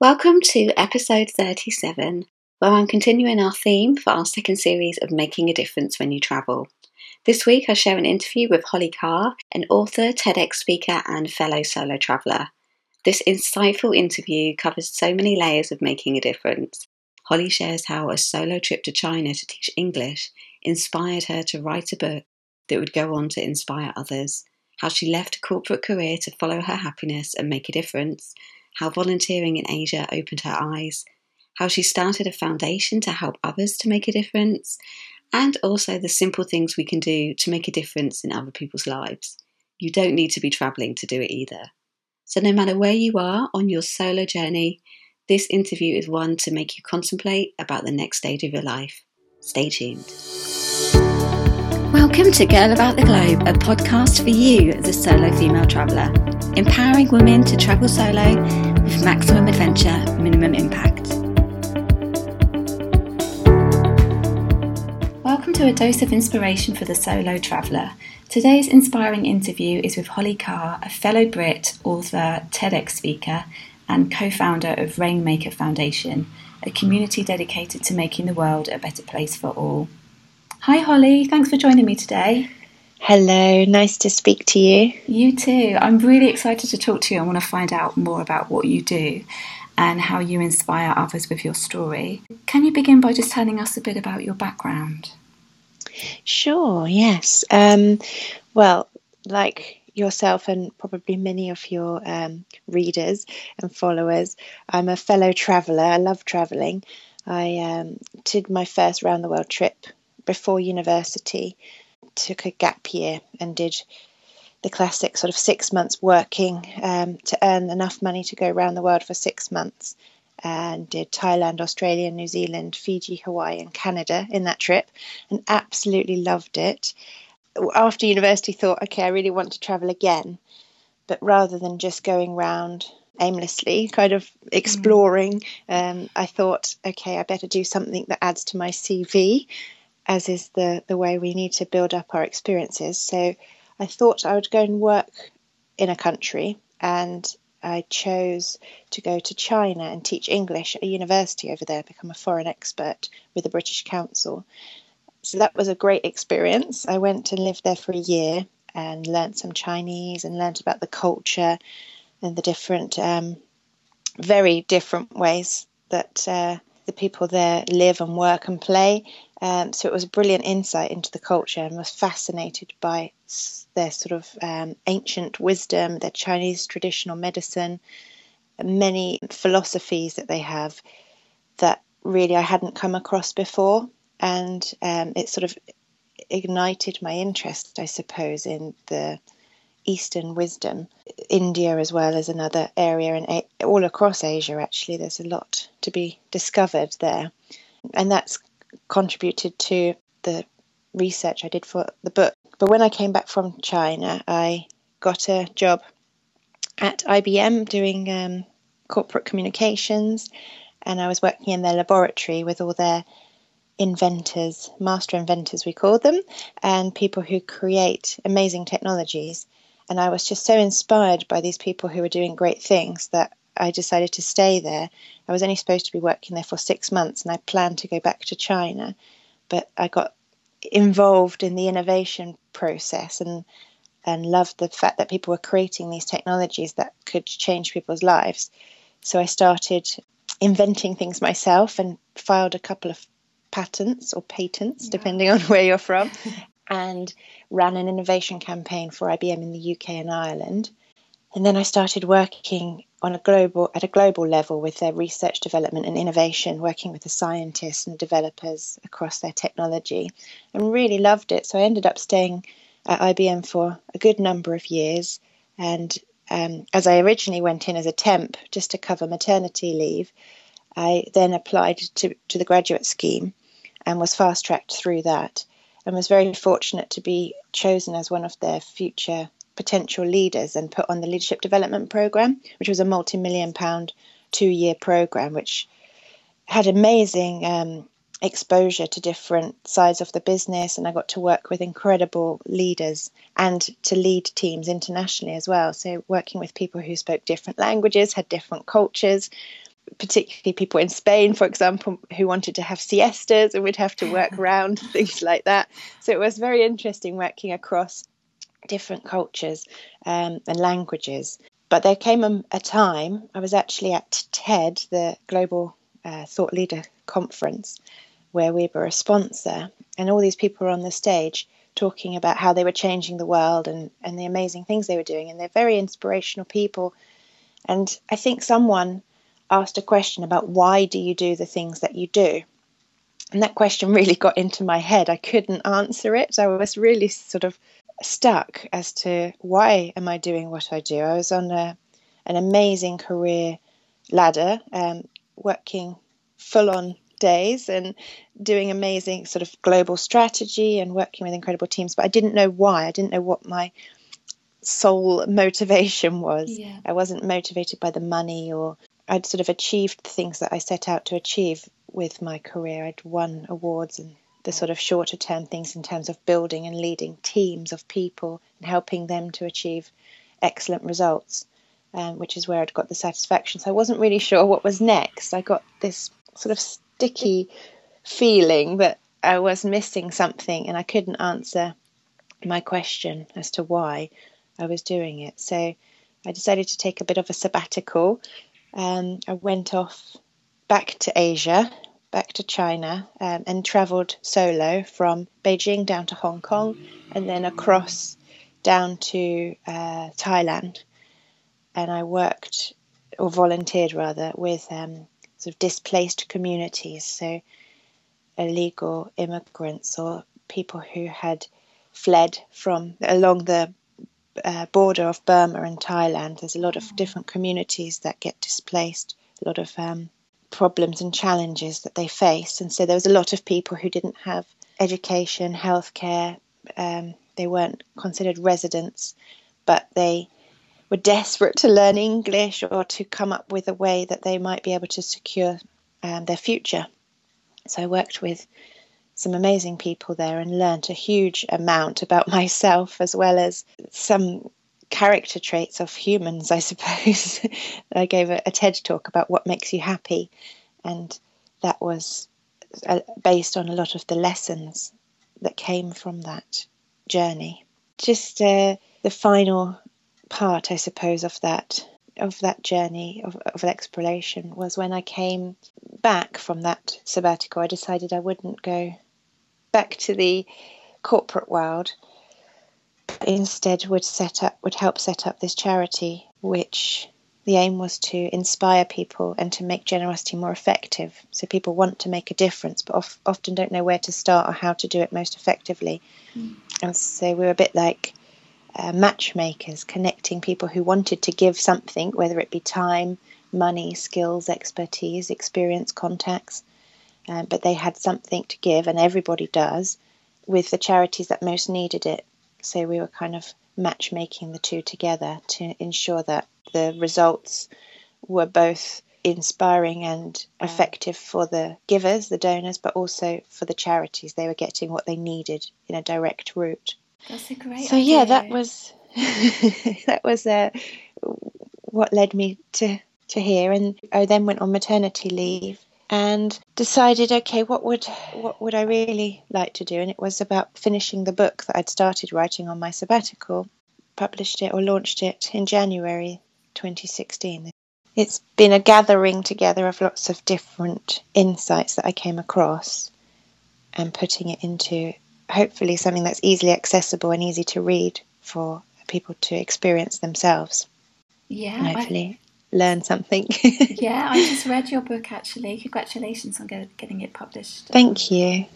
Welcome to episode 37, where I'm continuing our theme for our second series of Making a Difference When You Travel. This week I share an interview with Holly Carr, an author, TEDx speaker, and fellow solo traveller. This insightful interview covers so many layers of making a difference. Holly shares how a solo trip to China to teach English inspired her to write a book that would go on to inspire others, how she left a corporate career to follow her happiness and make a difference, how volunteering in Asia opened her eyes, how she started a foundation to help others to make a difference, and also the simple things we can do to make a difference in other people's lives. You don't need to be travelling to do it either. So, no matter where you are on your solo journey, this interview is one to make you contemplate about the next stage of your life. Stay tuned. Welcome to Girl About the Globe, a podcast for you, the solo female traveller empowering women to travel solo maximum adventure, minimum impact. Welcome to a dose of inspiration for the solo traveller. Today's inspiring interview is with Holly Carr, a fellow Brit, author, TEDx speaker, and co founder of Rainmaker Foundation, a community dedicated to making the world a better place for all. Hi, Holly. Thanks for joining me today. Hello, nice to speak to you. You too. I'm really excited to talk to you. I want to find out more about what you do and how you inspire others with your story. Can you begin by just telling us a bit about your background? Sure, yes. Um, well, like yourself and probably many of your um, readers and followers, I'm a fellow traveller. I love travelling. I um, did my first round the world trip before university took a gap year and did the classic sort of six months working um, to earn enough money to go around the world for six months and did Thailand, Australia, New Zealand, Fiji, Hawaii, and Canada in that trip and absolutely loved it. After university, thought, okay, I really want to travel again. But rather than just going around aimlessly, kind of exploring, mm. um, I thought, okay, I better do something that adds to my CV as is the, the way we need to build up our experiences. So I thought I would go and work in a country, and I chose to go to China and teach English at a university over there, become a foreign expert with the British Council. So that was a great experience. I went and lived there for a year and learnt some Chinese and learnt about the culture and the different, um, very different ways that uh, the people there live and work and play. Um, so it was a brilliant insight into the culture and was fascinated by their sort of um, ancient wisdom, their Chinese traditional medicine, many philosophies that they have that really I hadn't come across before. And um, it sort of ignited my interest, I suppose, in the Eastern wisdom. India, as well, as another area, and all across Asia, actually, there's a lot to be discovered there. And that's contributed to the research I did for the book. But when I came back from China, I got a job at IBM doing um, corporate communications, and I was working in their laboratory with all their inventors, master inventors, we call them, and people who create amazing technologies. And I was just so inspired by these people who were doing great things that I decided to stay there. I was only supposed to be working there for six months and I planned to go back to China, but I got involved in the innovation process and and loved the fact that people were creating these technologies that could change people's lives. So I started inventing things myself and filed a couple of patents or patents, yeah. depending on where you're from, and ran an innovation campaign for IBM in the UK and Ireland. And then I started working on a global at a global level with their research development and innovation, working with the scientists and developers across their technology, and really loved it. So I ended up staying at IBM for a good number of years. And um, as I originally went in as a temp just to cover maternity leave, I then applied to, to the graduate scheme and was fast tracked through that and was very fortunate to be chosen as one of their future potential leaders and put on the leadership development program, which was a multi million pound two year program, which had amazing um, exposure to different sides of the business. And I got to work with incredible leaders and to lead teams internationally as well. So, working with people who spoke different languages, had different cultures, particularly people in Spain, for example, who wanted to have siestas and would have to work around things like that. So it was very interesting working across different cultures um, and languages. But there came a, a, time, I was actually at TED, the Global uh, Thought Leader Conference, where we were a sponsor, and all these people were on the stage talking about how they were changing the world and, and the amazing things they were doing. And they're very inspirational people. And I think someone asked a question about why do you do the things that you do? And that question really got into my head. I couldn't answer it. I was really sort of stuck as to why am I doing what I do. I was on a, an amazing career ladder, um, working full on days and doing amazing sort of global strategy and working with incredible teams. But I didn't know why. I didn't know what my sole motivation was. Yeah. I wasn't motivated by the money or I'd sort of achieved the things that I set out to achieve with my career. I'd won awards and the sort of shorter term things in terms of building and leading teams of people and helping them to achieve excellent results, um, which is where I'd got the satisfaction. So I wasn't really sure what was next. I got this sort of sticky feeling that I was missing something and I couldn't answer my question as to why I was doing it. So I decided to take a bit of a sabbatical um, I went off back to Asia, back to China, um, and travelled solo from Beijing down to Hong Kong and then across down to uh, Thailand. And I worked, or volunteered rather, with um, sort of displaced communities, so illegal immigrants or people who had fled from along the uh, border of Burma and Thailand, there's a lot of different communities that get displaced, a lot of um, problems and challenges that they face. And so there was a lot of people who didn't have education, healthcare, um, they weren't considered residents, but they were desperate to learn English or to come up with a way that they might be able to secure um, their future. So I worked with some amazing people there and learnt a huge amount about myself as well as some character traits of humans, I suppose. I gave a, a, TED talk about what makes you happy, and that was uh, based on a lot of the lessons that came from that journey. Just uh, the final part, I suppose, of that of that journey of, of exploration was when I came back from that sabbatical. I decided I wouldn't go back to the corporate world, instead would set up would help set up this charity, which the aim was to inspire people and to make generosity more effective. So people want to make a difference, but of, often don't know where to start or how to do it most effectively. Mm. And so we were a bit like uh, matchmakers, connecting people who wanted to give something, whether it be time, money, skills, expertise, experience, contacts, um, but they had something to give, and everybody does, with the charities that most needed it. So we were kind of matchmaking the two together to ensure that the results were both inspiring and effective for the givers, the donors, but also for the charities. They were getting what they needed in a direct route. That's a great. So idea. yeah, that was that was uh, what led me to to here, and I then went on maternity leave and decided, okay, what would what would I really like to do? And it was about finishing the book that I'd started writing on my sabbatical. Published it or launched it in January 2016. It's been a gathering together of lots of different insights that I came across and putting it into hopefully something that's easily accessible and easy to read for people to experience themselves. Yeah. Hopefully learn something. yeah, I just read your book actually. Congratulations on getting it published. Thank you.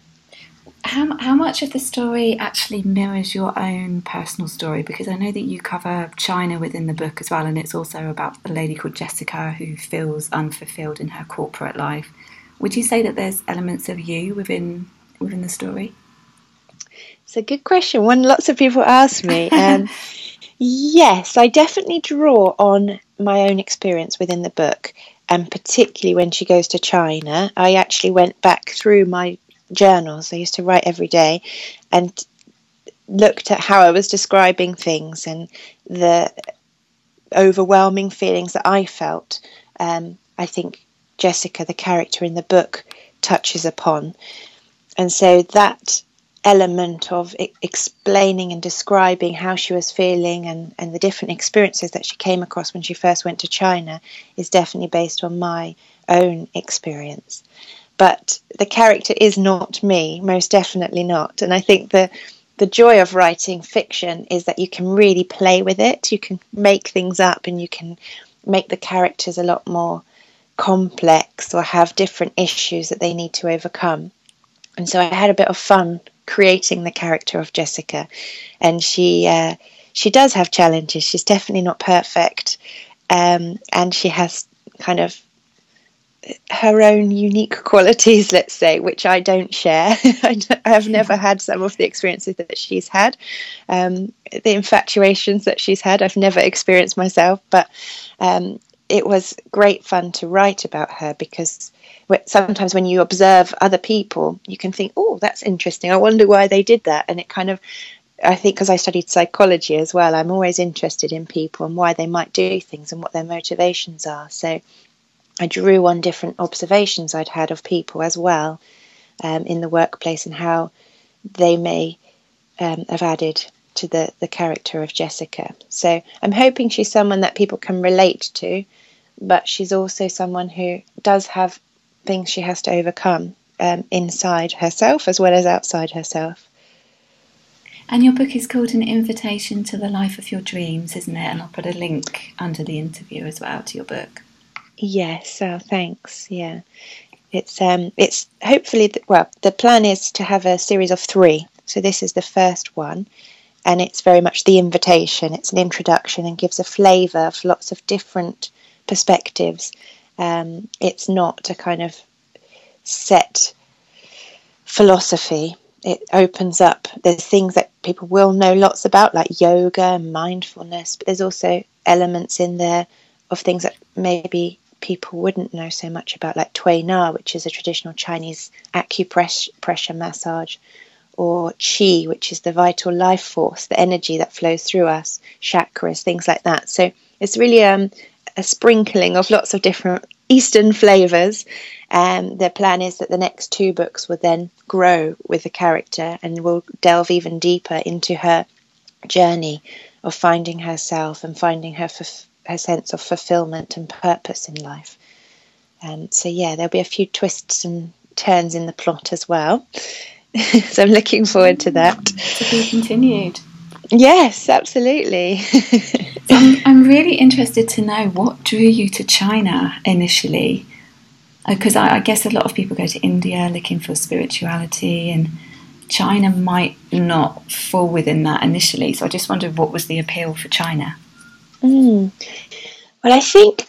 How, how much of the story actually mirrors your own personal story? Because I know that you cover China within the book as well, and it's also about a lady called Jessica who feels unfulfilled in her corporate life. Would you say that there's elements of you within within the story? It's a good question. One lots of people ask me. Um, Yes, I definitely draw on my own experience within the book, and particularly when she goes to China. I actually went back through my journals. I used to write every day and looked at how I was describing things and the overwhelming feelings that I felt. Um, I think Jessica, the character in the book, touches upon. And so that element of explaining and describing how she was feeling and, and the different experiences that she came across when she first went to China is definitely based on my own experience. But the character is not me, most definitely not. And I think the the joy of writing fiction is that you can really play with it. You can make things up and you can make the characters a lot more complex or have different issues that they need to overcome. And so I had a bit of fun creating the character of Jessica, and she uh, she does have challenges. She's definitely not perfect, um, and she has kind of her own unique qualities, let's say, which I don't share. I have never had some of the experiences that she's had, um, the infatuations that she's had. I've never experienced myself, but um, it was great fun to write about her because sometimes when you observe other people, you can think, "Oh, that's interesting. I wonder why they did that," and it kind of I think because I studied psychology as well, I'm always interested in people and why they might do things and what their motivations are. So I drew on different observations I'd had of people as well um, in the workplace and how they may um, have added to the, the character of Jessica. So I'm hoping she's someone that people can relate to, but she's also someone who does have things she has to overcome um, inside herself as well as outside herself. And your book is called An Invitation to the Life of Your Dreams, isn't it? And I'll put a link under the interview as well to your book. Yes, oh, thanks. Yeah, it's um, it's hopefully the, well, the plan is to have a series of three. So this is the first one, and it's very much the invitation. It's an introduction and gives a flavour of lots of different perspectives. Um, it's not a kind of set philosophy. It opens up. There's things that people will know lots about, like yoga and mindfulness, but there's also elements in there of things that maybe people wouldn't know so much about, like Tui Na, which is a traditional Chinese acupressure massage, or Qi, which is the vital life force, the energy that flows through us, chakras, things like that. So it's really um, a sprinkling of lots of different Eastern flavors. Um, the plan is that the next two books will then grow with the character and will delve even deeper into her journey of finding herself and finding her f- her sense of fulfillment and purpose in life. And so, yeah, there'll be a few twists and turns in the plot as well. so I'm looking forward to that. To be continued. Yes, absolutely. so I'm, I'm really interested to know what drew you to China initially. Because uh, I, I guess a lot of people go to India looking for spirituality, and China might not fall within that initially. So I just wondered what was the appeal for China? Mm. Well, I think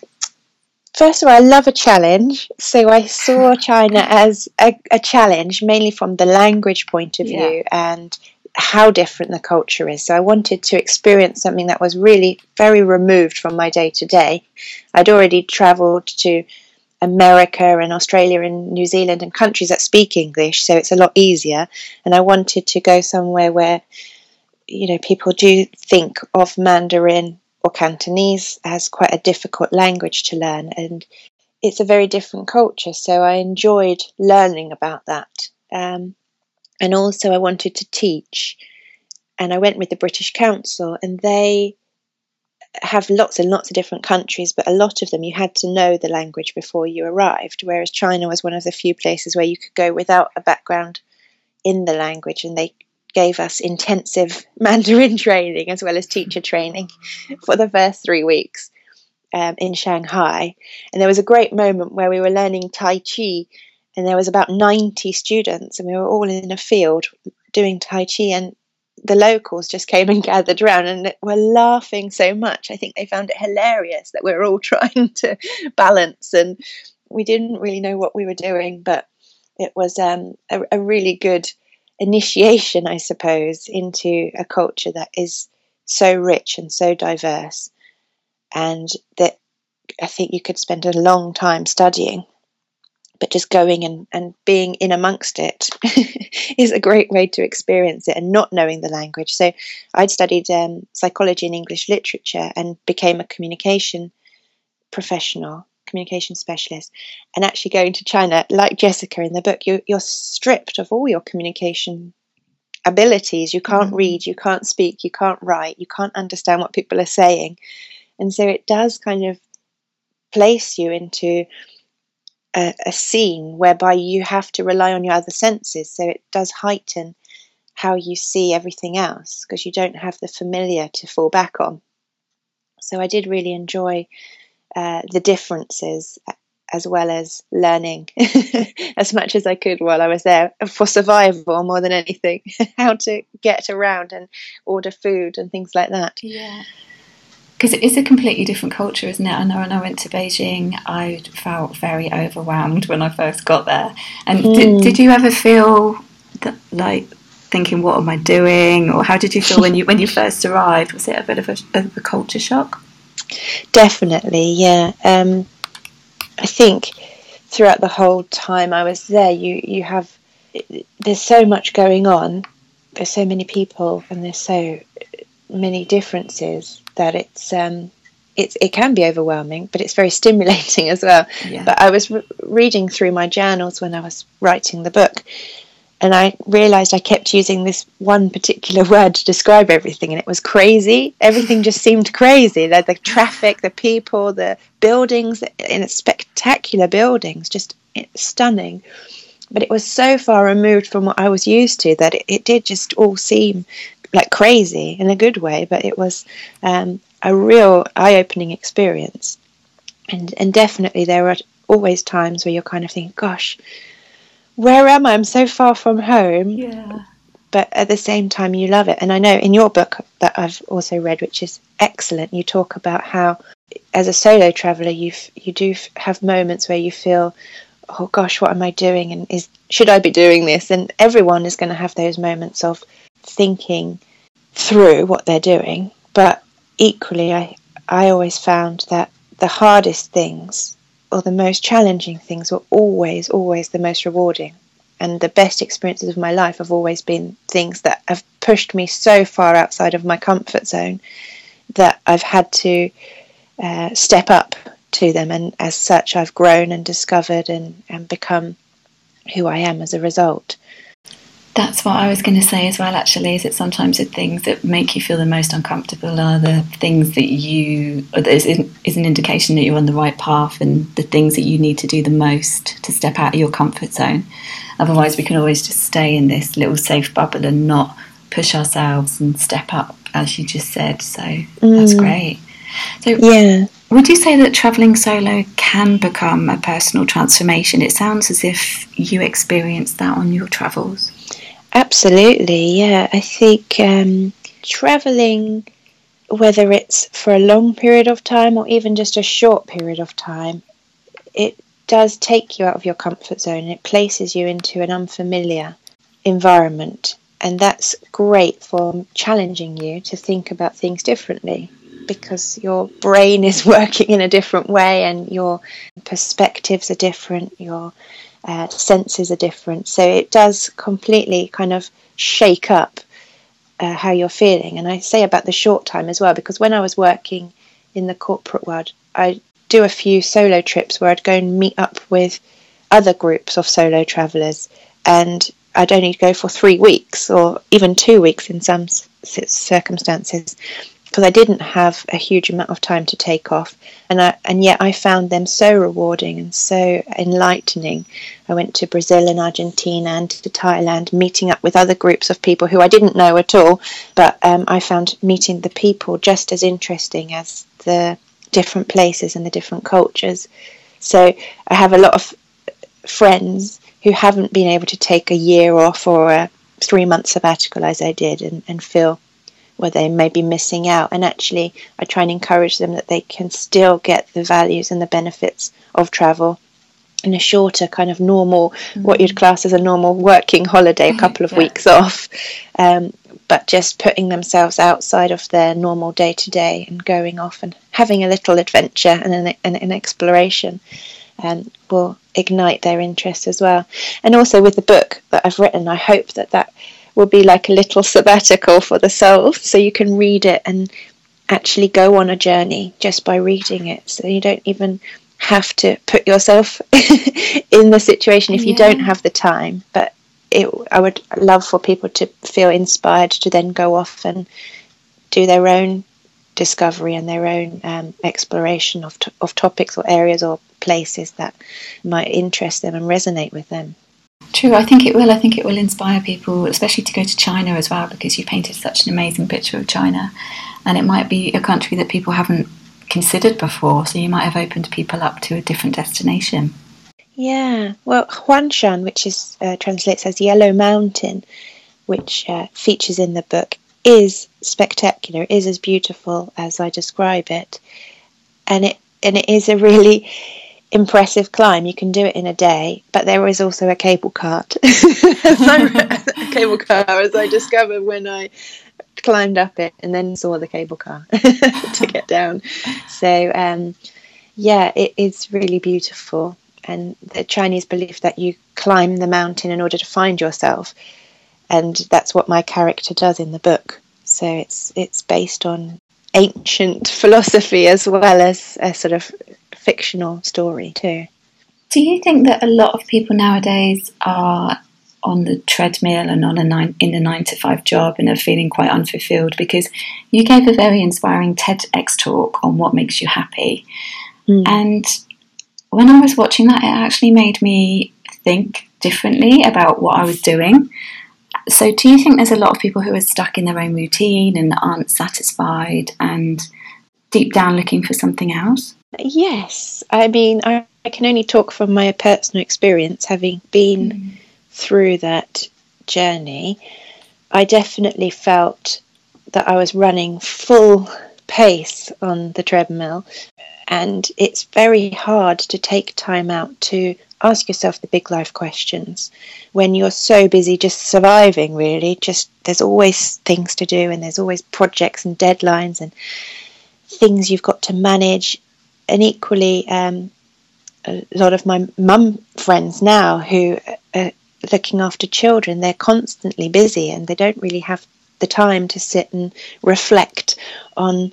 first of all, I love a challenge. So I saw China as a, a challenge, mainly from the language point of view yeah. and how different the culture is. So I wanted to experience something that was really very removed from my day to day. I'd already travelled to America and Australia and New Zealand and countries that speak English, so it's a lot easier. And I wanted to go somewhere where, you know, people do think of Mandarin or Cantonese as quite a difficult language to learn, and it's a very different culture. So I enjoyed learning about that. Um, and also, I wanted to teach, and I went with the British Council, and they have lots and lots of different countries, but a lot of them you had to know the language before you arrived, whereas China was one of the few places where you could go without a background in the language and they gave us intensive Mandarin training as well as teacher training for the first three weeks um, in Shanghai. And there was a great moment where we were learning Tai Chi, and there was about 90 students, and we were all in a field doing Tai Chi, and the locals just came and gathered around and were laughing so much. I think they found it hilarious that we were all trying to balance, and we didn't really know what we were doing, but it was um, a, a really good initiation, I suppose, into a culture that is so rich and so diverse, and that I think you could spend a long time studying. But just going and, and being in amongst it is a great way to experience it and not knowing the language. So I'd studied um, psychology and English literature and became a communication professional, communication specialist, and actually going to China, like Jessica in the book, you're, you're stripped of all your communication abilities. You can't mm-hmm. read, you can't speak, you can't write, you can't understand what people are saying. And so it does kind of place you into a, a scene whereby you have to rely on your other senses. So it does heighten how you see everything else because you don't have the familiar to fall back on. So I did really enjoy uh, the differences as well as learning as much as I could while I was there for survival more than anything, how to get around and order food and things like that. Yeah. Because it is a completely different culture, isn't it? I know when I went to Beijing, I felt very overwhelmed when I first got there. And mm. did, did you ever feel that, like, thinking, "What am I doing?" Or how did you feel when you when you first arrived? Was it a bit of a, of a culture shock? Definitely, yeah. Um, I think throughout the whole time I was there, you you have there's so much going on. There's so many people, and there's so many differences that it's um, it's it can be overwhelming, but it's very stimulating as well. Yeah. But I was re- reading through my journals when I was writing the book, and I realized I kept using this one particular word to describe everything, and it was crazy. Everything just seemed crazy. The, the traffic, the people, the buildings, in spectacular buildings, just stunning. But it was so far removed from what I was used to that it, it did just all seem like crazy in a good way. But it was um, a real eye-opening experience, and and definitely there are always times where you're kind of thinking, "Gosh." where am I? I'm so far from home. Yeah. But at the same time, you love it. And I know in your book that I've also read, which is excellent, you talk about how, as a solo traveler, you you do have moments where you feel, oh gosh, what am I doing? And is should I be doing this? And everyone is going to have those moments of thinking through what they're doing. But equally, I I always found that the hardest things or the most challenging things were always, always the most rewarding. And the best experiences of my life have always been things that have pushed me so far outside of my comfort zone that I've had to uh, step up to them. And as such, I've grown and discovered and, and become who I am as a result. That's what I was going to say as well, actually, is that sometimes the things that make you feel the most uncomfortable are the things that you, is, is an indication that you're on the right path and the things that you need to do the most to step out of your comfort zone. Otherwise, we can always just stay in this little safe bubble and not push ourselves and step up, as you just said. So mm. that's great. So, yeah. Would you say that travelling solo can become a personal transformation? It sounds as if you experienced that on your travels. Absolutely, yeah. I think um, traveling, whether it's for a long period of time or even just a short period of time, it does take you out of your comfort zone. It places you into an unfamiliar environment, and that's great for challenging you to think about things differently because your brain is working in a different way and your perspectives are different. Your uh, senses are different. So it does completely kind of shake up uh, how you're feeling. And I say about the short time as well, because when I was working in the corporate world, I'd do a few solo trips where I'd go and meet up with other groups of solo travelers, and I'd only go for three weeks or even two weeks in some circumstances because I didn't have a huge amount of time to take off, and I, and yet I found them so rewarding and so enlightening. I went to Brazil and Argentina and to Thailand, meeting up with other groups of people who I didn't know at all, but um, I found meeting the people just as interesting as the different places and the different cultures. So I have a lot of friends who haven't been able to take a year off or a three month sabbatical as I did and, and feel where they may be missing out. And actually, I try and encourage them that they can still get the values and the benefits of travel in a shorter kind of normal, mm-hmm. what you'd class as a normal working holiday, a couple of yeah. weeks off, um, but just putting themselves outside of their normal day to day and going off and having a little adventure and an, an, an exploration. Um, will ignite their interest as well. And also with the book that I've written, I hope that that will be like a little sabbatical for the soul. So you can read it and actually go on a journey just by reading it. So you don't even have to put yourself in the situation if you don't have the time. But it, I would love for people to feel inspired to then go off and do their own discovery and their own um, exploration of, to- of topics or areas or places that might interest them and resonate with them. True, I think it will. I think it will inspire people, especially to go to China as well, because you painted such an amazing picture of China, and it might be a country that people haven't considered before. So you might have opened people up to a different destination. Yeah, well, Huangshan, which is uh, translates as Yellow Mountain, which uh, features in the book, is spectacular. Is as beautiful as I describe it, and it and it is a really impressive climb. You can do it in a day, but there is also a cable cart. a cable car, as I discovered when I climbed up it and then saw the cable car to get down. So, um, yeah, it is really beautiful. And the Chinese believe that you climb the mountain in order to find yourself. And that's what my character does in the book. So it's it's based on ancient philosophy as well as a sort of fictional story too. Do you think that a lot of people nowadays are on the treadmill and on a nine in a nine to five job and are feeling quite unfulfilled? Because you gave a very inspiring TEDx talk on what makes you happy, mm. and when I was watching that, it actually made me think differently about what I was doing. So, do you think there's a lot of people who are stuck in their own routine and aren't satisfied and deep down looking for something else? Yes. I mean, I, I can only talk from my personal experience, having been mm. through that journey. I definitely felt that I was running full pace on the treadmill, and it's very hard to take time out to ask yourself the big life questions when you're so busy just surviving really just there's always things to do and there's always projects and deadlines and things you've got to manage and equally, um, a lot of my mum friends now who are looking after children, they're constantly busy and they don't really have the time to sit and reflect on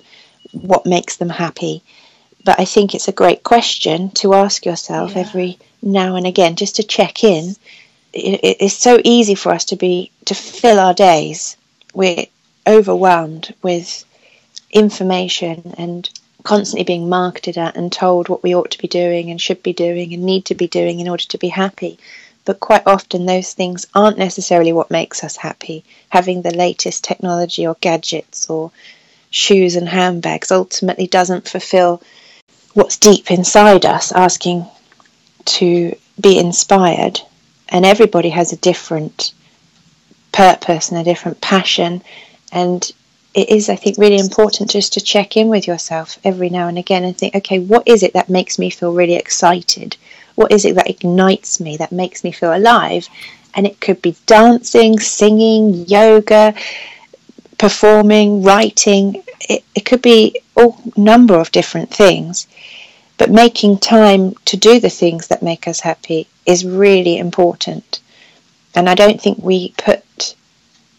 what makes them happy. But I think it's a great question to ask yourself yeah. every now and again, just to check in. It, it's so easy for us to be to fill our days. We're overwhelmed with information and constantly being marketed at and told what we ought to be doing and should be doing and need to be doing in order to be happy. But quite often, those things aren't necessarily what makes us happy. Having the latest technology or gadgets or shoes and handbags ultimately doesn't fulfill what's deep inside us, asking to be inspired. And everybody has a different purpose and a different passion. And it is, I think, really important just to check in with yourself every now and again and think, okay, what is it that makes me feel really excited? What is it that ignites me, that makes me feel alive? And it could be dancing, singing, yoga, performing, writing. It, it could be all number of different things. But making time to do the things that make us happy is really important. And I don't think we put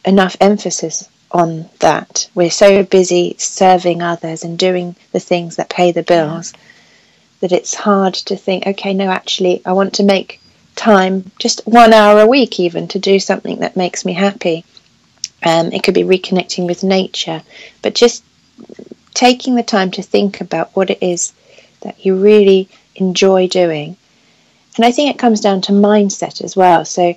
enough emphasis on that. We're so busy serving others and doing the things that pay the bills that it's hard to think, okay, no, actually, I want to make time, just one hour a week even, to do something that makes me happy. Um, it could be reconnecting with nature, but just taking the time to think about what it is that you really enjoy doing. And I think it comes down to mindset as well. So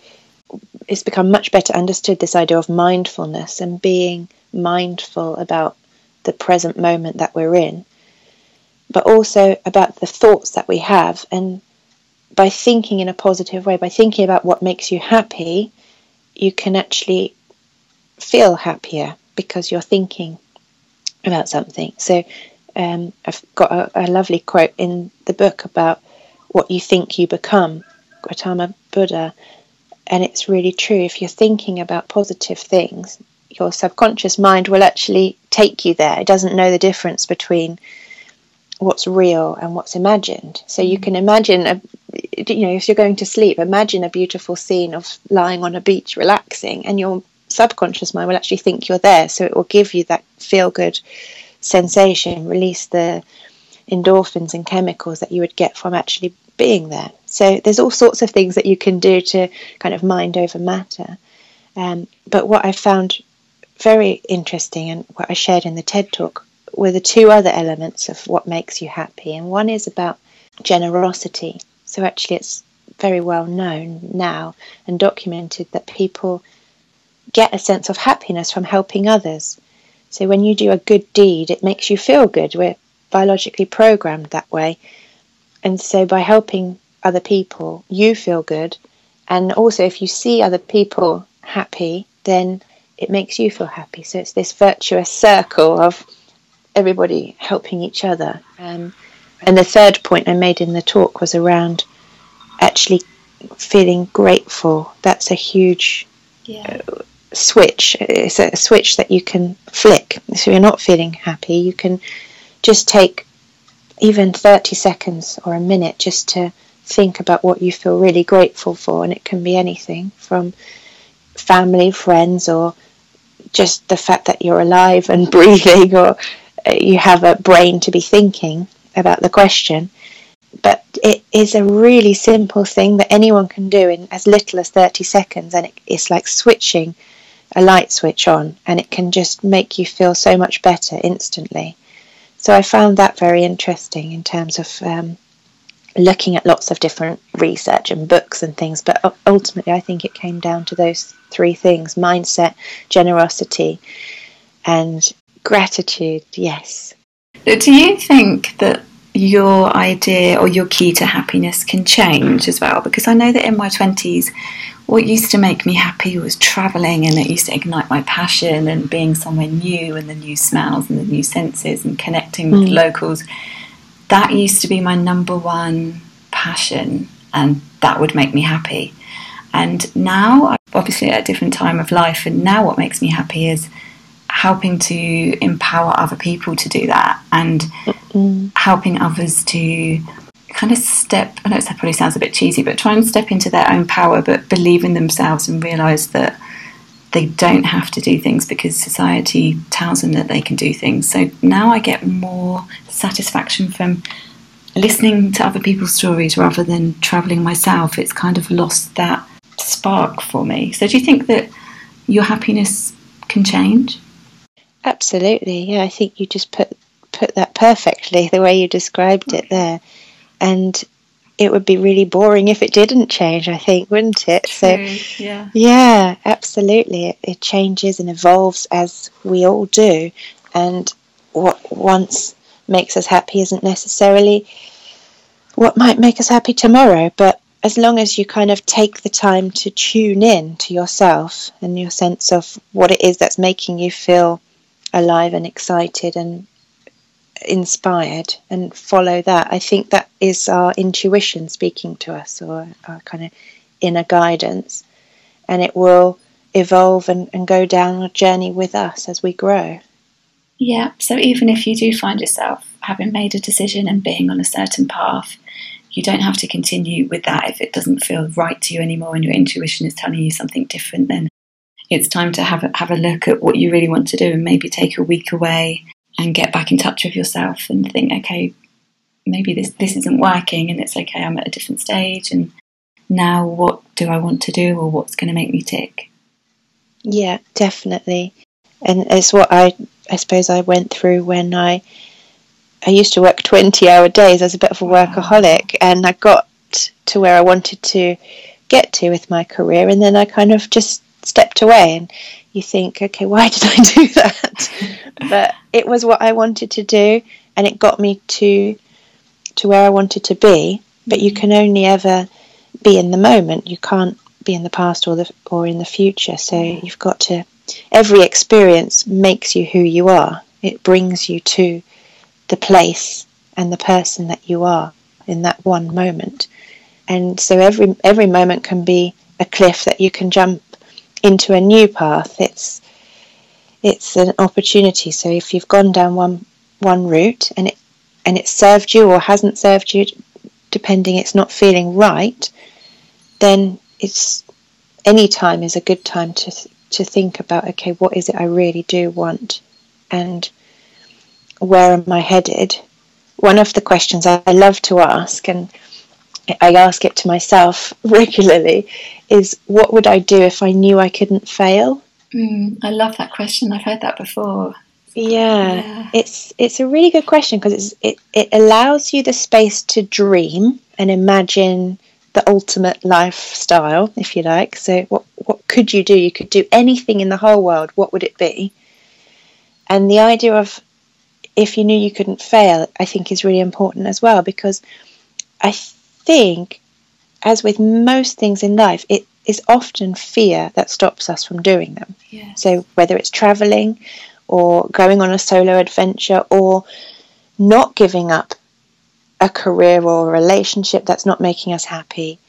it's become much better understood this idea of mindfulness and being mindful about the present moment that we're in, but also about the thoughts that we have. And by thinking in a positive way, by thinking about what makes you happy, you can actually feel happier because you're thinking about something. So um, I've got a, a lovely quote in the book about what you think you become. Gautama Buddha and it's really true. If you're thinking about positive things, your subconscious mind will actually take you there. It doesn't know the difference between what's real and what's imagined. So you mm. can imagine, a, you know, if you're going to sleep, imagine a beautiful scene of lying on a beach relaxing, and your subconscious mind will actually think you're there. So it will give you that feel good sensation, release the endorphins and chemicals that you would get from actually being there. So there's all sorts of things that you can do to kind of mind over matter. Um, but what I found very interesting and what I shared in the TED talk were the two other elements of what makes you happy. And one is about generosity. So actually, it's very well known now and documented that people get a sense of happiness from helping others. So when you do a good deed, it makes you feel good. We're biologically programmed that way. And so by helping other people, you feel good. And also, if you see other people happy, then it makes you feel happy. So it's this virtuous circle of everybody helping each other. Um, and the third point I made in the talk was around actually feeling grateful. That's a huge yeah. uh, switch. It's a switch that you can flick. So you're not feeling happy, you can just take even 30 seconds or a minute just to think about what you feel really grateful for. And it can be anything from family, friends, or just the fact that you're alive and breathing, or uh, you have a brain to be thinking about the question. But it is a really simple thing that anyone can do in as little as 30 seconds, and it, it's like switching a light switch on, and it can just make you feel so much better instantly. So I found that very interesting in terms of um, looking at lots of different research and books and things, but ultimately I think it came down to those three things mindset, generosity, and gratitude. Yes. Do you think that your idea or your key to happiness can change as well? Because I know that in my 20s, what used to make me happy was traveling and it used to ignite my passion and being somewhere new and the new smells and the new senses and connecting mm. with locals. That used to be my number one passion and that would make me happy. And now, obviously, at a different time of life, and now what makes me happy is helping to empower other people to do that and mm. helping others to kind of step I know that probably sounds a bit cheesy, but try and step into their own power but believe in themselves and realise that they don't have to do things because society tells them that they can do things. So now I get more satisfaction from listening to other people's stories rather than travelling myself. It's kind of lost that spark for me. So do you think that your happiness can change? Absolutely. Yeah, I think you just put put that perfectly the way you described it there. And it would be really boring if it didn't change, I think, wouldn't it? True, so yeah. Yeah, absolutely. It, it changes and evolves as we all do. And what once makes us happy isn't necessarily what might make us happy tomorrow, but as long as you kind of take the time to tune in to yourself and your sense of what it is that's making you feel alive and excited and inspired and follow that. I think that is our intuition speaking to us or our kind of inner guidance. And it will evolve and, and go down a journey with us as we grow. Yeah, so even if you do find yourself having made a decision and being on a certain path, you don't have to continue with that if it doesn't feel right to you anymore and your intuition is telling you something different, then it's time to have a, have a look at what you really want to do and maybe take a week away and get back in touch with yourself and think, okay, maybe this this isn't working and it's okay. I'm at a different stage and now what do I want to do or what's going to make me tick? Yeah, definitely. And it's what I I suppose I went through when I I used to work 20 hour days as a bit of a workaholic and I got to where I wanted to get to with my career and then I kind of just stepped away and you think okay why did I do that? But it was what I wanted to do and it got me to to where I wanted to be. But you mm-hmm. can only ever be in the moment. You can't be in the past or the or in the future. So you've got to every experience makes you who you are. It brings you to the place and the person that you are in that one moment. And so every every moment can be a cliff that you can jump into a new path. It's it's an opportunity. So if you've gone down one one route and it and it served you or hasn't served you, depending it's not feeling right, then it's any time is a good time to to think about okay, what is it I really do want, and where am I headed, one of the questions I love to ask, and I ask it to myself regularly, is what would I do if I knew I couldn't fail? Mm, I love that question. I've heard that before. Yeah, yeah. it's it's a really good question because it it allows you the space to dream and imagine the ultimate lifestyle, if you like. So, what what could you do? You could do anything in the whole world. What would it be? And the idea of if you knew you couldn't fail, I think is really important as well because I think, as with most things in life, it is often fear that stops us from doing them. Yes. So, whether it's traveling or going on a solo adventure or not giving up a career or a relationship that's not making us happy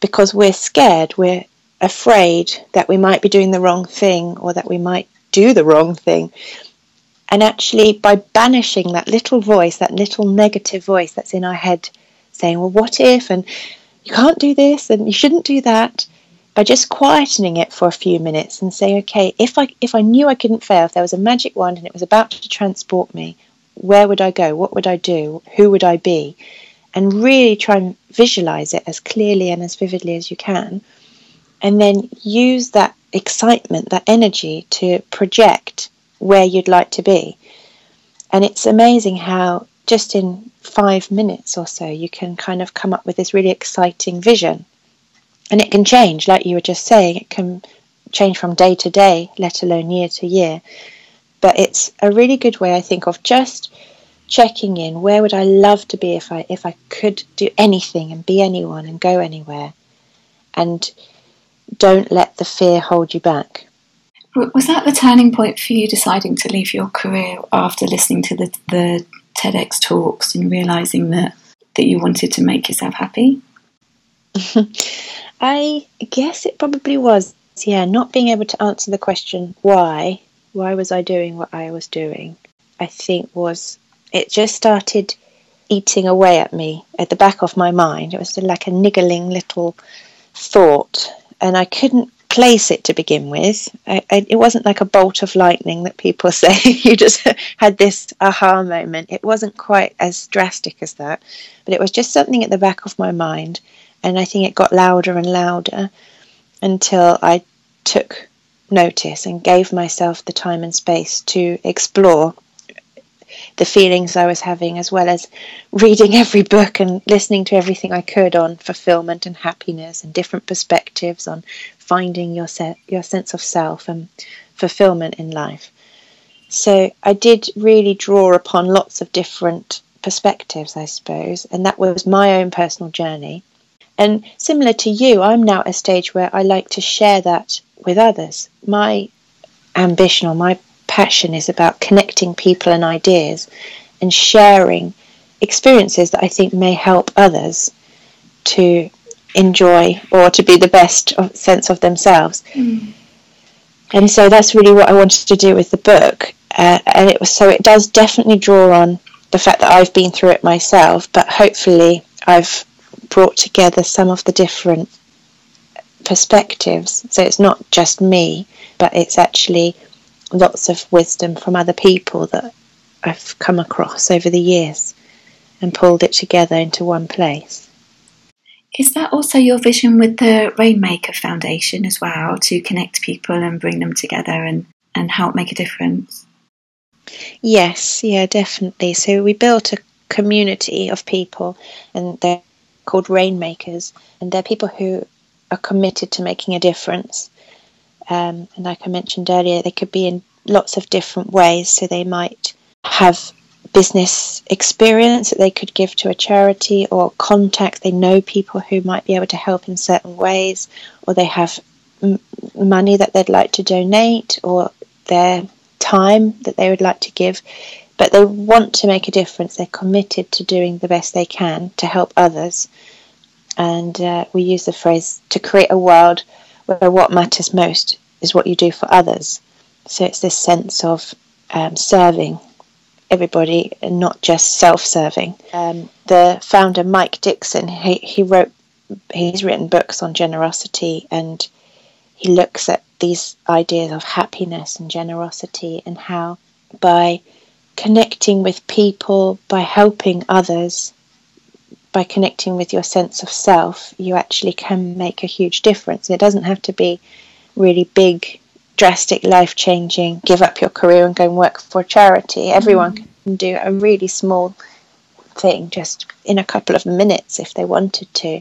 because we're scared, we're afraid that we might be doing the wrong thing or that we might do the wrong thing. And actually, by banishing that little voice, that little negative voice that's in our head saying, well, what if? And you can't do this and you shouldn't do that. By just quietening it for a few minutes and saying, okay, if I if I knew I couldn't fail, if there was a magic wand and it was about to transport me, where would I go? What would I do? Who would I be? And really try and visualize it as clearly and as vividly as you can. And then use that excitement, that energy to project where you'd like to be. And it's amazing how just in five minutes or so you can kind of come up with this really exciting vision. And it can change, like you were just saying, it can change from day to day, let alone year to year. But it's a really good way, I think, of just checking in. Where would I love to be if I if I could do anything and be anyone and go anywhere? And don't let the fear hold you back. Was that the turning point for you deciding to leave your career after listening to the, the TEDx talks and realizing that that you wanted to make yourself happy? I guess it probably was. Yeah, not being able to answer the question why why was I doing what I was doing? I think was it just started eating away at me at the back of my mind. It was like a niggling little thought, and I couldn't place it to begin with. I, I, it wasn't like a bolt of lightning that people say. you just had this aha moment. It wasn't quite as drastic as that, but it was just something at the back of my mind, and I think it got louder and louder until I took notice and gave myself the time and space to explore the feelings I was having, as well as reading every book and listening to everything I could on fulfillment and happiness and different perspectives on finding your se- your sense of self and fulfillment in life. So I did really draw upon lots of different perspectives, I suppose, and that was my own personal journey. And similar to you, I'm now at a stage where I like to share that with others. My ambition or my passion is about connecting people and ideas and sharing experiences that I think may help others to enjoy or to be the best of, sense of themselves. Mm. And so that's really what I wanted to do with the book. Uh, and it was so it does definitely draw on the fact that I've been through it myself, but hopefully I've brought together some of the different perspectives. So it's not just me, but it's actually lots of wisdom from other people that I've come across over the years and pulled it together into one place. Is that also your vision with the Rainmaker Foundation as well, to connect people and bring them together and, and help make a difference? Yes, yeah, definitely. So we built a community of people, and they're called Rainmakers, and they're people who are committed to making a difference. Um, and like I mentioned earlier, they could be in lots of different ways. So they might have business experience that they could give to a charity or contacts. They know people who might be able to help in certain ways, or they have m- money that they'd like to donate, or their time that they would like to give. But they want to make a difference. They're committed to doing the best they can to help others and uh, we use the phrase to create a world where what matters most is what you do for others. So it's this sense of um, serving everybody and not just self-serving. Um, the founder Mike Dickson, he, he wrote, he's written books on generosity, and he looks at these ideas of happiness and generosity and how by connecting with people by helping others by connecting with your sense of self, you actually can make a huge difference. It doesn't have to be really big, drastic, life changing, give up your career and go and work for a charity. Everyone mm. can do a really small thing just in a couple of minutes if they wanted to.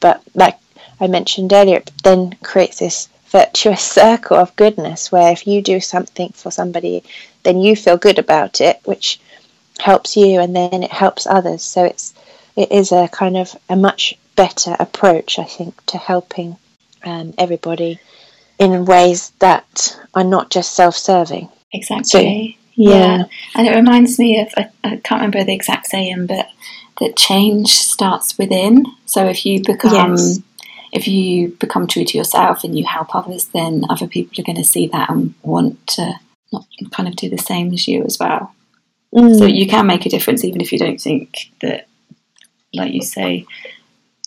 But like I mentioned earlier, it then creates this virtuous circle of goodness where if you do something for somebody, then you feel good about it, which helps you and then it helps others. So it's it is a kind of a much better approach, I think, to helping um, everybody in ways that are not just self-serving. Exactly. So, yeah. yeah. and it reminds me of I, I, can't remember the exact saying, but that change starts within. So if you become yes. if you become true to yourself and you help others, then other people are going to see that and want to not kind of do the same as you as well. Mm. So you can make a difference even if you don't think that like you say,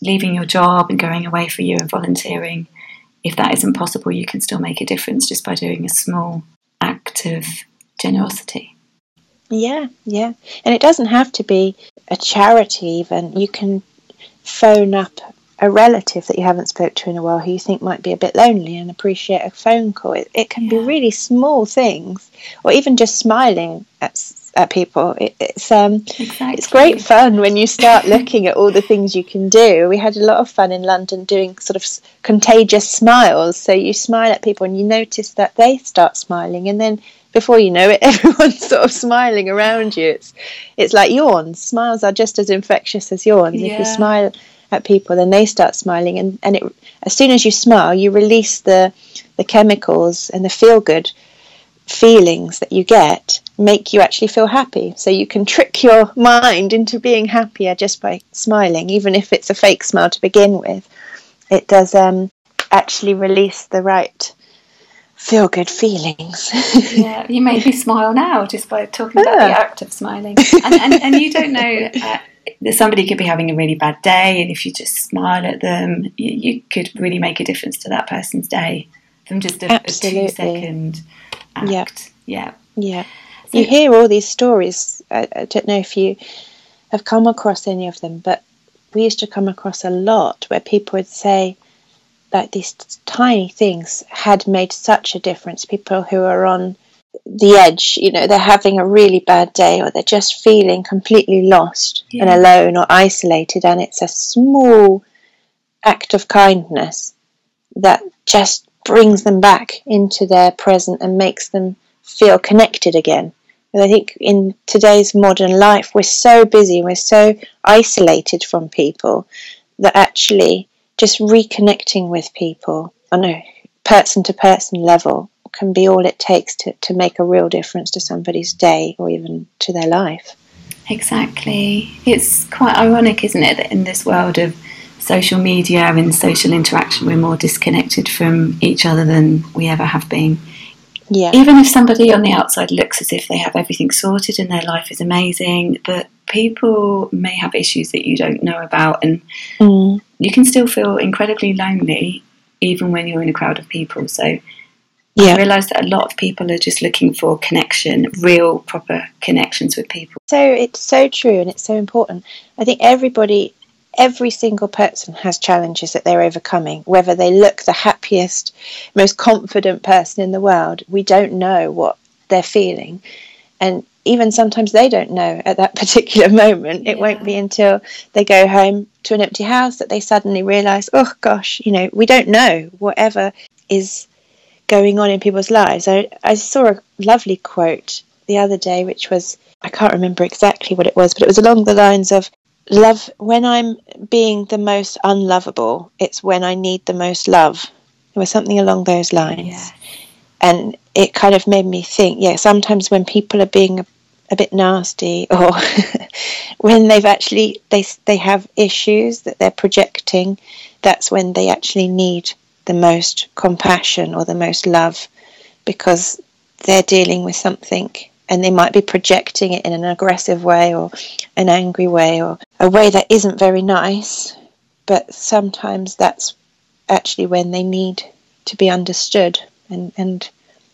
leaving your job and going away for a year and volunteering, if that isn't possible, you can still make a difference just by doing a small act of generosity. Yeah, yeah. And it doesn't have to be a charity, even. You can phone up a relative that you haven't spoke to in a while who you think might be a bit lonely and appreciate a phone call. It, it can yeah. be really small things, or even just smiling at at people. It, it's um, exactly. it's great fun when you start looking at all the things you can do. We had a lot of fun in London doing sort of contagious smiles. So you smile at people and you notice that they start smiling, and then before you know it, everyone's sort of smiling around you. It's it's like yawns. Smiles are just as infectious as yawns. Yeah. If you smile at people, then they start smiling, and and it, as soon as you smile, you release the the chemicals and the feel good feelings that you get make you actually feel happy. So you can trick your mind into being happier just by smiling, even if it's a fake smile to begin with. It does um, actually release the right feel good feelings. yeah, you made me smile now just by talking about the act of smiling. And, and, and you don't know. Uh, that somebody could be having a really bad day, and if you just smile at them, you, you could really make a difference to that person's day from just a, a two second act. Yeah. Yeah. So, you hear all these stories. I, I don't know if you have come across any of them, but we used to come across a lot where people would say that these tiny things had made such a difference. People who are on the edge, you know, they're having a really bad day or they're just feeling completely lost yeah. and alone or isolated, and it's a small act of kindness that just brings them back into their present and makes them feel connected again. And I think in today's modern life, we're so busy, we're so isolated from people that actually just reconnecting with people on a person to person level can be all it takes to, to make a real difference to somebody's day or even to their life. Exactly. It's quite ironic, isn't it, that in this world of social media and social interaction, we're more disconnected from each other than we ever have been. Yeah. Even if somebody on the outside looks as if they have everything sorted and their life is amazing, but people may have issues that you don't know about, and mm. you can still feel incredibly lonely even when you're in a crowd of people. So yeah. I realise that a lot of people are just looking for connection, real, proper connections with people. So it's so true and it's so important. I think everybody every single person has challenges that they're overcoming, whether they look the happiest, most confident person in the world. We don't know what they're feeling. And even sometimes they don't know at that particular moment. It yeah. won't be until they go home to an empty house that they suddenly realize, oh gosh, you know, we don't know whatever is going on in people's lives. I, I saw a lovely quote the other day, which was, I can't remember exactly what it was, but it was along the lines of love when I'm being the most unlovable, it's when I need the most love. It was something along those lines. Yeah. And it kind of made me think, yeah, sometimes when people are being a, a bit nasty or when they've actually they they have issues that they're projecting, that's when they actually need the most compassion or the most love because they're dealing with something and they might be projecting it in an aggressive way or an angry way or a way that isn't very nice. But sometimes that's actually when they need to be understood, and, and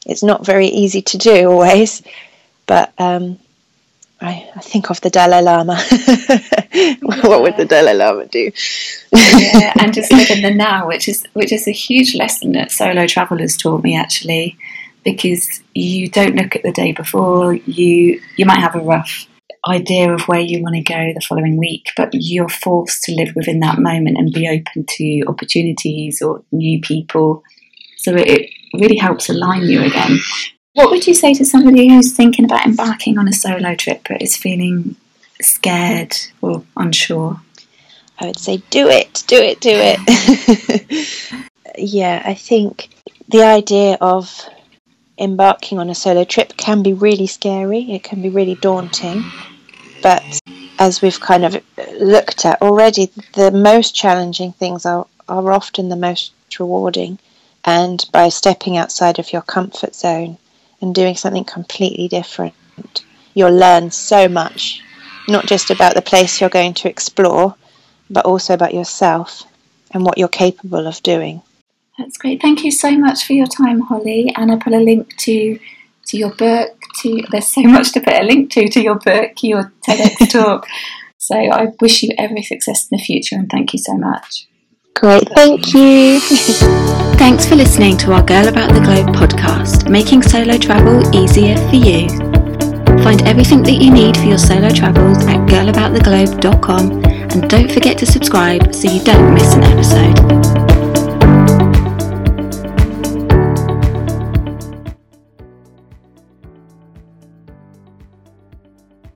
it's not very easy to do always. But um, I, I think of the Dalai Lama. what would the Dalai Lama do? yeah, and just live in the now, which is which is a huge lesson that solo travelers taught me actually, because you don't look at the day before. You you might have a rough idea of where you want to go the following week, but you're forced to live within that moment and be open to opportunities or new people. So it really helps align you again. What would you say to somebody who's thinking about embarking on a solo trip but is feeling scared or unsure? I would say do it, do it, do it. yeah, I think the idea of embarking on a solo trip can be really scary, it can be really daunting. But as we've kind of looked at already, the most challenging things are, are often the most rewarding. And by stepping outside of your comfort zone, and doing something completely different. You'll learn so much, not just about the place you're going to explore, but also about yourself and what you're capable of doing. That's great. Thank you so much for your time, Holly. And I put a link to to your book. To there's so much to put a link to to your book, your TEDx talk. So I wish you every success in the future, and thank you so much. Great, thank you. Thanks for listening to our Girl About the Globe podcast, making solo travel easier for you. Find everything that you need for your solo travels at girlabouttheglobe.com and don't forget to subscribe so you don't miss an episode.